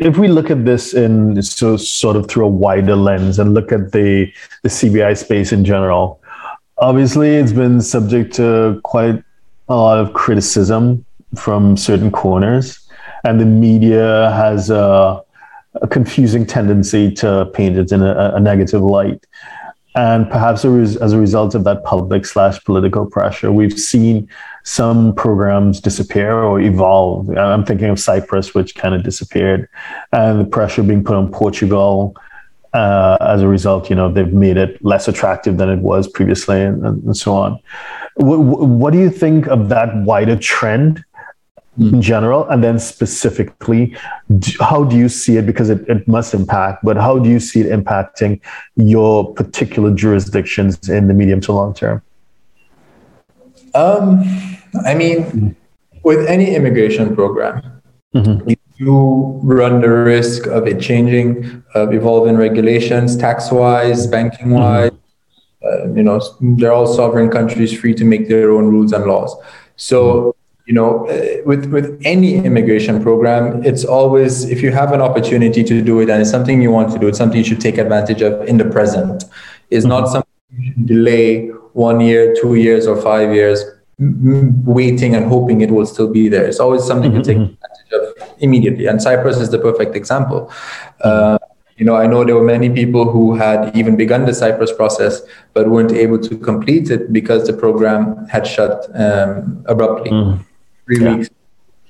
if we look at this in so sort of through a wider lens and look at the the CBI space in general, obviously it's been subject to quite a lot of criticism from certain corners, and the media has a, a confusing tendency to paint it in a, a negative light. And perhaps as a result of that public slash political pressure, we've seen some programs disappear or evolve. I'm thinking of Cyprus, which kind of disappeared, and the pressure being put on Portugal. Uh, as a result, you know, they've made it less attractive than it was previously, and, and so on. What, what, do you think of that wider trend in hmm. general, and then specifically, how do you see it? Because it, it must impact, but how do you see it impacting your particular jurisdictions in the medium to long term? Um, I mean, with any immigration program, mm-hmm. you run the risk of it changing, of evolving regulations, tax wise, banking wise. Mm-hmm. Uh, you know, they're all sovereign countries free to make their own rules and laws. So, you know, uh, with with any immigration program, it's always if you have an opportunity to do it and it's something you want to do, it's something you should take advantage of in the present. It's mm-hmm. not something you should delay one year, two years, or five years, waiting and hoping it will still be there. It's always something mm-hmm. to take mm-hmm. advantage of immediately. And Cyprus is the perfect example. Uh, you know, I know there were many people who had even begun the Cyprus process but weren't able to complete it because the program had shut um, abruptly. Mm. Three yeah. weeks,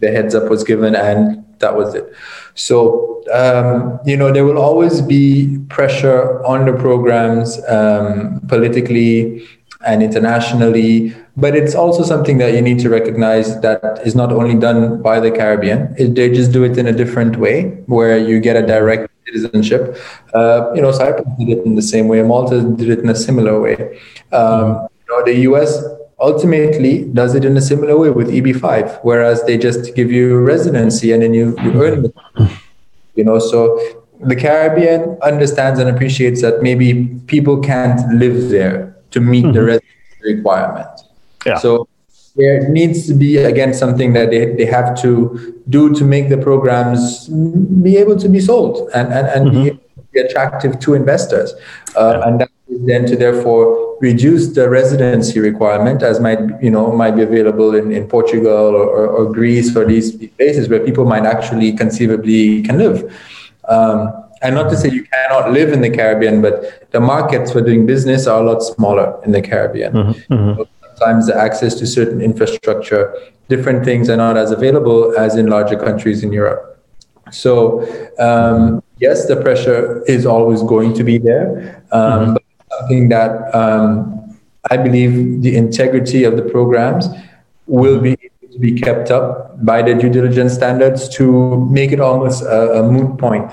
the heads up was given, and that was it. So, um, you know, there will always be pressure on the programs um, politically and internationally. But it's also something that you need to recognize that is not only done by the Caribbean. They just do it in a different way, where you get a direct citizenship. Uh, you know, Cyprus did it in the same way. Malta did it in a similar way. Um, you know, the U.S. ultimately does it in a similar way with EB5, whereas they just give you residency and then you, you earn it. You know, so the Caribbean understands and appreciates that maybe people can't live there to meet mm-hmm. the residency requirement. Yeah. So there needs to be again something that they, they have to do to make the programs be able to be sold and, and, and mm-hmm. be, attractive to investors. Uh, yeah. And that is then to therefore reduce the residency requirement as might you know might be available in, in Portugal or, or, or Greece or these places where people might actually conceivably can live. Um, and not to say you cannot live in the Caribbean, but the markets for doing business are a lot smaller in the Caribbean. Mm-hmm, mm-hmm. So sometimes the access to certain infrastructure, different things are not as available as in larger countries in Europe. So um, yes, the pressure is always going to be there, um, mm-hmm. but something that um, I believe the integrity of the programs will be to be kept up by the due diligence standards to make it almost a, a moot point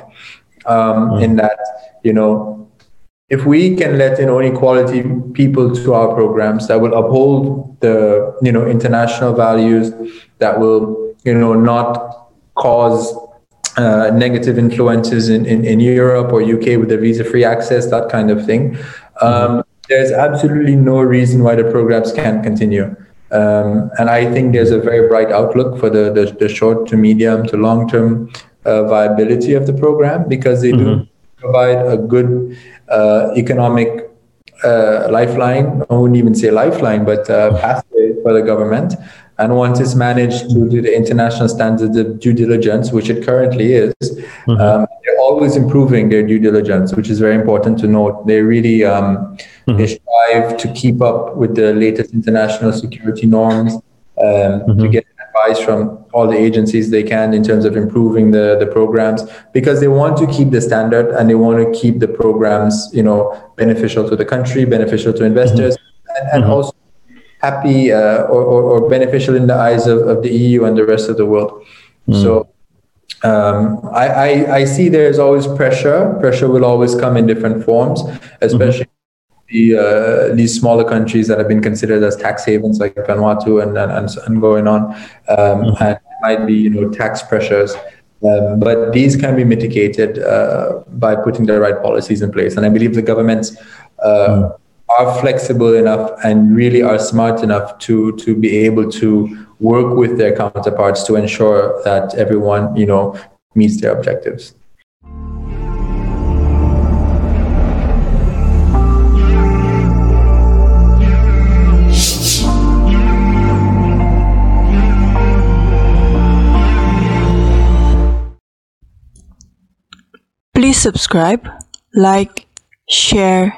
um, mm. in that you know if we can let in only quality people to our programs that will uphold the you know international values that will you know not cause uh, negative influences in, in, in, Europe or UK with the visa free access, that kind of thing. Um, mm There's absolutely no reason why the programs can't continue. Um, and I think there's a very bright outlook for the, the, the short to medium to long term uh, viability of the program because they mm-hmm. do provide a good uh, economic uh, lifeline. I wouldn't even say lifeline, but uh, pathway for the government. And once it's managed to do the international standards of due diligence, which it currently is, mm-hmm. um, always improving their due diligence, which is very important to note. They really um, mm-hmm. they strive to keep up with the latest international security norms um, mm-hmm. to get advice from all the agencies they can in terms of improving the, the programs because they want to keep the standard and they want to keep the programs you know beneficial to the country beneficial to investors mm-hmm. and, and mm-hmm. also happy uh, or, or, or, beneficial in the eyes of, of the eu and the rest of the world mm. so um, I, I, I, see there's always pressure. Pressure will always come in different forms, especially the, uh, these smaller countries that have been considered as tax havens like Vanuatu and, and, and going on, um, mm-hmm. and might be you know tax pressures. Um, but these can be mitigated uh, by putting the right policies in place. And I believe the governments uh, mm. Are flexible enough and really are smart enough to to be able to work with their counterparts to ensure that everyone you know meets their objectives. Please subscribe, like, share,